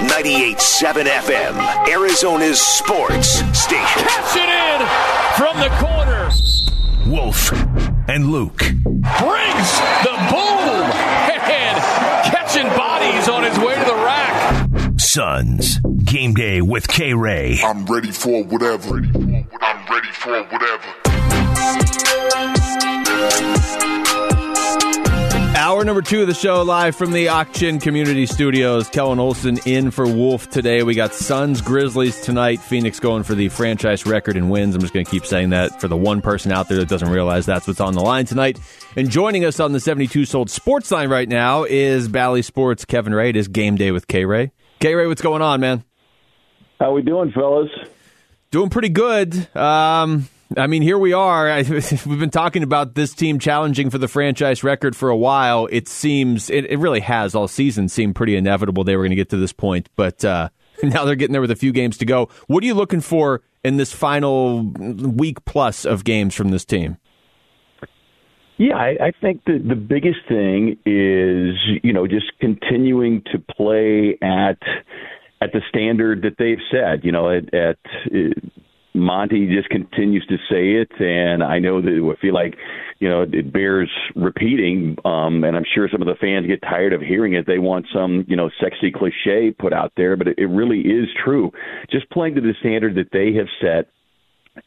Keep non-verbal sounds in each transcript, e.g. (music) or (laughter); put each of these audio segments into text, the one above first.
98.7 FM, Arizona's sports station. Catch it in from the corner. Wolf and Luke. Brings the boom and catching bodies on his way to the rack. Suns. Game day with K Ray. I'm ready for whatever. I'm ready for whatever. Hour number two of the show, live from the Auction Community Studios. Kellan Olson in for Wolf today. We got Suns Grizzlies tonight. Phoenix going for the franchise record in wins. I'm just going to keep saying that for the one person out there that doesn't realize that's what's on the line tonight. And joining us on the 72 sold sports line right now is Bally Sports Kevin Ray. It is game day with K Ray. K Ray, what's going on, man? How we doing, fellas? Doing pretty good. Um, I mean, here we are. I, (laughs) we've been talking about this team challenging for the franchise record for a while. It seems, it, it really has all season seemed pretty inevitable they were going to get to this point, but uh, (laughs) now they're getting there with a few games to go. What are you looking for in this final week plus of games from this team? Yeah, I, I think the the biggest thing is you know just continuing to play at at the standard that they've set. You know, at, at Monty just continues to say it, and I know that would feel like, you know, it bears repeating. Um, and I'm sure some of the fans get tired of hearing it. They want some, you know, sexy cliche put out there, but it, it really is true. Just playing to the standard that they have set,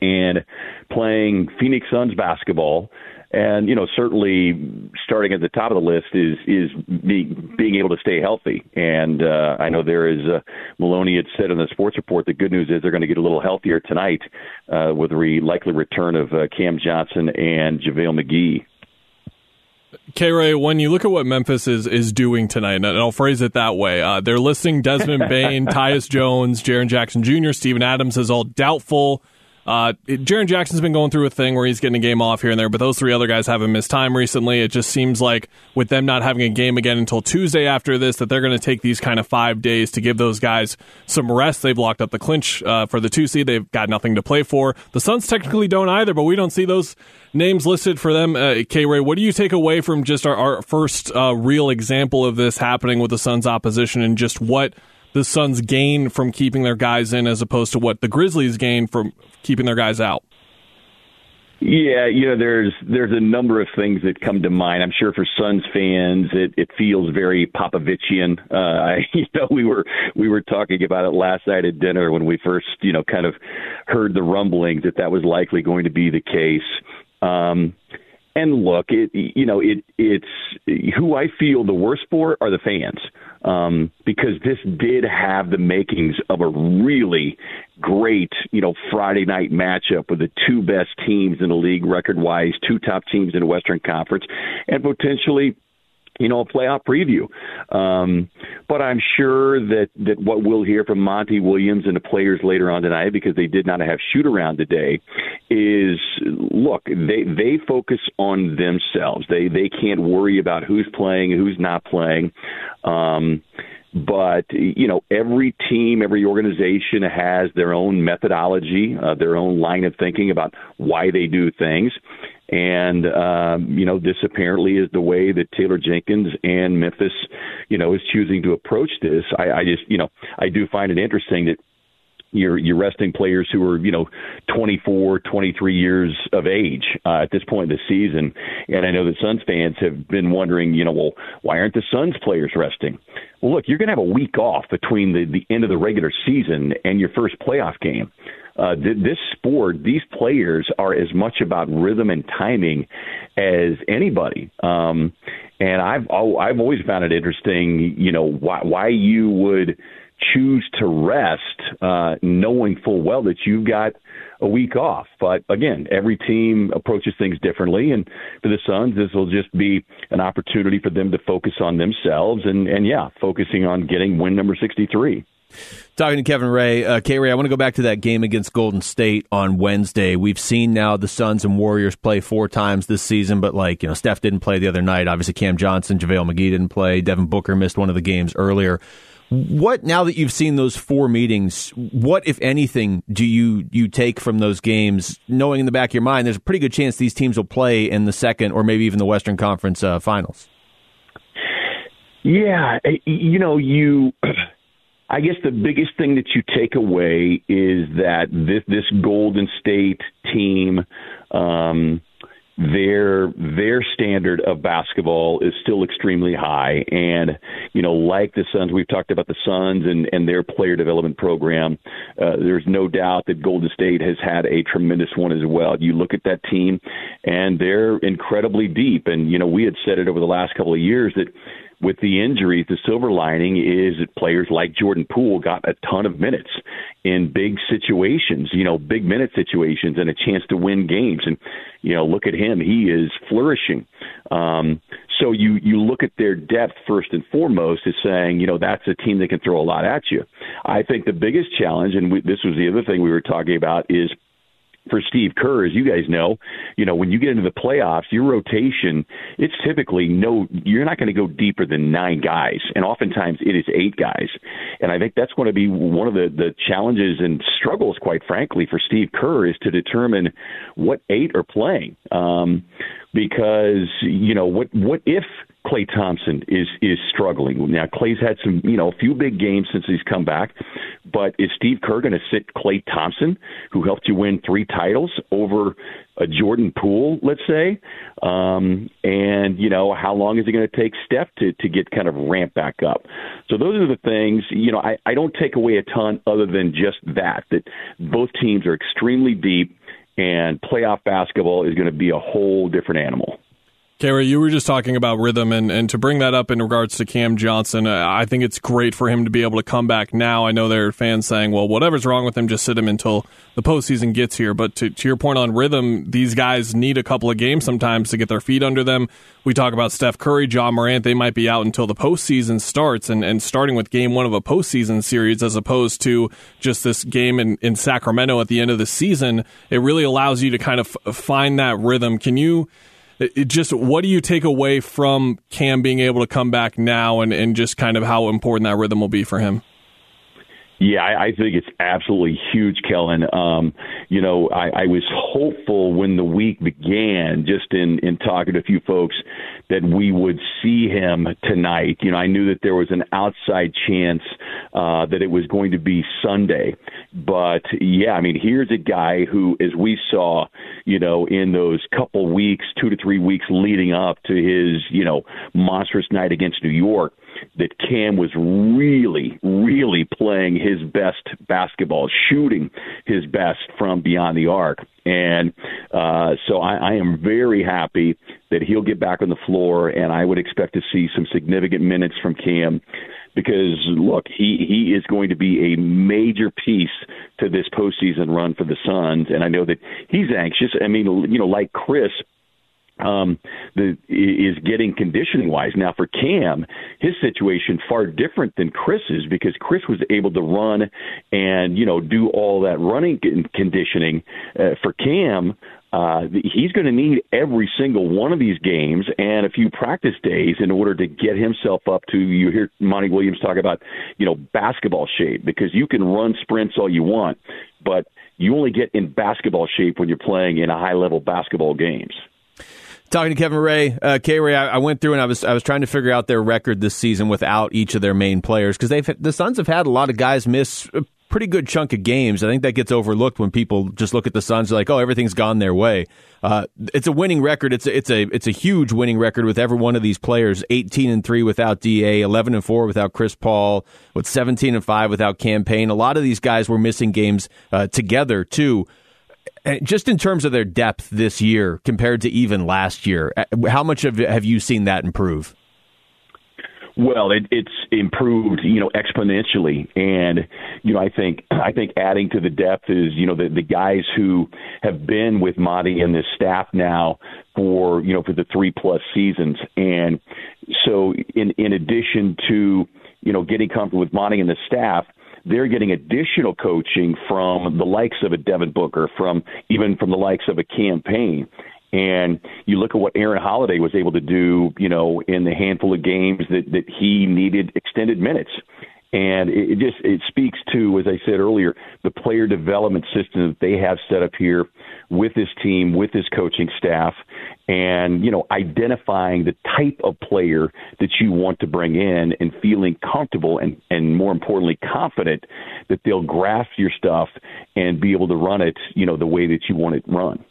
and playing Phoenix Suns basketball and you know certainly starting at the top of the list is is being being able to stay healthy. And uh, I know there is uh, Maloney had said in the sports report the good news is they're going to get a little healthier tonight uh, with the re- likely return of uh, Cam Johnson and JaVale McGee. K Ray, when you look at what Memphis is is doing tonight, and I'll phrase it that way, uh, they're listing Desmond Bane, (laughs) Tyus Jones, Jaren Jackson Jr., Steven Adams as all doubtful. Uh, Jaren Jackson's been going through a thing where he's getting a game off here and there, but those three other guys haven't missed time recently. It just seems like with them not having a game again until Tuesday after this, that they're going to take these kind of five days to give those guys some rest. They've locked up the clinch uh, for the two seed. They've got nothing to play for. The Suns technically don't either, but we don't see those names listed for them. Uh, K Ray, what do you take away from just our, our first uh, real example of this happening with the Suns opposition and just what the Suns gain from keeping their guys in as opposed to what the Grizzlies gain from keeping their guys out? Yeah, you know, there's there's a number of things that come to mind. I'm sure for Suns fans, it, it feels very Popovichian. Uh, (laughs) you know, we were we were talking about it last night at dinner when we first, you know, kind of heard the rumblings that that was likely going to be the case. Um, and look, it you know it it's who I feel the worst for are the fans um, because this did have the makings of a really great you know Friday night matchup with the two best teams in the league record wise, two top teams in the Western Conference, and potentially you know, a playoff preview. Um, but I'm sure that, that what we'll hear from Monty Williams and the players later on tonight, because they did not have shoot around today, is look, they, they focus on themselves. They, they can't worry about who's playing, who's not playing. Um, but you know every team every organization has their own methodology uh, their own line of thinking about why they do things and um, you know this apparently is the way that Taylor Jenkins and Memphis, you know, is choosing to approach this. I, I just you know I do find it interesting that you're you're resting players who are you know 24, 23 years of age uh, at this point in the season, and I know that Suns fans have been wondering, you know, well, why aren't the Suns players resting? Well, look, you're going to have a week off between the the end of the regular season and your first playoff game uh, th- this sport, these players are as much about rhythm and timing as anybody. Um, and I've I've always found it interesting, you know, why why you would choose to rest, uh, knowing full well that you've got a week off. But again, every team approaches things differently, and for the Suns, this will just be an opportunity for them to focus on themselves and and yeah, focusing on getting win number sixty three. Talking to Kevin Ray, uh, K Ray, I want to go back to that game against Golden State on Wednesday. We've seen now the Suns and Warriors play four times this season, but like you know, Steph didn't play the other night. Obviously, Cam Johnson, JaVale McGee didn't play. Devin Booker missed one of the games earlier. What now that you've seen those four meetings? What, if anything, do you you take from those games, knowing in the back of your mind there's a pretty good chance these teams will play in the second or maybe even the Western Conference uh, Finals? Yeah, you know you. (clears throat) I guess the biggest thing that you take away is that this this Golden State team. Um, their their standard of basketball is still extremely high. And you know like the Suns we've talked about the Suns and and their player development program. Uh, there's no doubt that Golden State has had a tremendous one as well. You look at that team and they're incredibly deep. And you know we had said it over the last couple of years that with the injuries, the silver lining is that players like Jordan Poole got a ton of minutes in big situations, you know, big minute situations and a chance to win games. And, you know, look at him. He is flourishing. Um, so you, you look at their depth first and foremost as saying, you know, that's a team that can throw a lot at you. I think the biggest challenge, and we, this was the other thing we were talking about, is for Steve Kerr, as you guys know, you know, when you get into the playoffs, your rotation, it's typically no, you're not going to go deeper than nine guys. And oftentimes it is eight guys. And I think that's going to be one of the, the challenges and struggles, quite frankly, for Steve Kerr is to determine what eight are playing. Um, because, you know, what, what if Klay Thompson is is struggling. Now Klay's had some, you know, a few big games since he's come back, but is Steve Kerr going to sit Klay Thompson, who helped you win three titles, over a Jordan Poole, let's say? Um, and you know, how long is it going to take Steph to to get kind of ramped back up? So those are the things. You know, I I don't take away a ton other than just that that both teams are extremely deep, and playoff basketball is going to be a whole different animal. Kerry, you were just talking about rhythm, and, and to bring that up in regards to Cam Johnson, uh, I think it's great for him to be able to come back now. I know there are fans saying, well, whatever's wrong with him, just sit him until the postseason gets here. But to, to your point on rhythm, these guys need a couple of games sometimes to get their feet under them. We talk about Steph Curry, Ja Morant, they might be out until the postseason starts, and, and starting with game one of a postseason series as opposed to just this game in, in Sacramento at the end of the season, it really allows you to kind of find that rhythm. Can you it just what do you take away from Cam being able to come back now and, and just kind of how important that rhythm will be for him? Yeah, I, I think it's absolutely huge, Kellan. Um, you know, I, I was hopeful when the week began, just in in talking to a few folks, that we would see him tonight. You know, I knew that there was an outside chance uh, that it was going to be Sunday, but yeah, I mean, here's a guy who, as we saw, you know, in those couple weeks, two to three weeks leading up to his, you know, monstrous night against New York that Cam was really, really playing his best basketball, shooting his best from beyond the arc. And uh, so I, I am very happy that he'll get back on the floor, and I would expect to see some significant minutes from Cam because look, he he is going to be a major piece to this postseason run for the Suns, and I know that he's anxious. I mean, you know, like Chris, um, the is getting conditioning wise. Now for Cam, his situation far different than Chris's because Chris was able to run and you know do all that running conditioning. Uh, for Cam, uh, he's going to need every single one of these games and a few practice days in order to get himself up to. You hear Monty Williams talk about, you know, basketball shape because you can run sprints all you want, but you only get in basketball shape when you're playing in a high level basketball games. Talking to Kevin Ray, uh, K Ray, I, I, went through and I was I was trying to figure out their record this season without each of their main players because they've the Suns have had a lot of guys miss a pretty good chunk of games. I think that gets overlooked when people just look at the Suns like, oh, everything's gone their way. Uh, it's a winning record. It's a, it's a it's a huge winning record with every one of these players. Eighteen and three without Da, eleven and four without Chris Paul, with seventeen and five without Cam Payne. A lot of these guys were missing games uh, together too just in terms of their depth this year compared to even last year, uh, how much of have you seen that improve? Well, it, it's improved, you know, exponentially, and you know, I think I think adding to the depth is, you know, the the guys who have been with Monty and this staff now for you know for the three plus seasons, and so in in addition to you know getting comfortable with Monty and the staff, they're getting additional coaching from the likes of a Devin Booker, from even from the likes of a Cam Payne. And you look at what Aaron Holiday was able to do, you know, in the handful of games that, that he needed extended minutes. And it, it just it speaks to, as I said earlier, the player development system that they have set up here with this team, with this coaching staff, and you know identifying the type of player that you want to bring in and feeling comfortable and and more importantly confident that they'll grasp your stuff and be able to run it you know the way that you want it run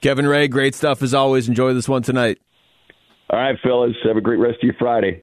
Kevin Ray, great stuff as always. Enjoy this one tonight. all right fellas have a great rest of your friday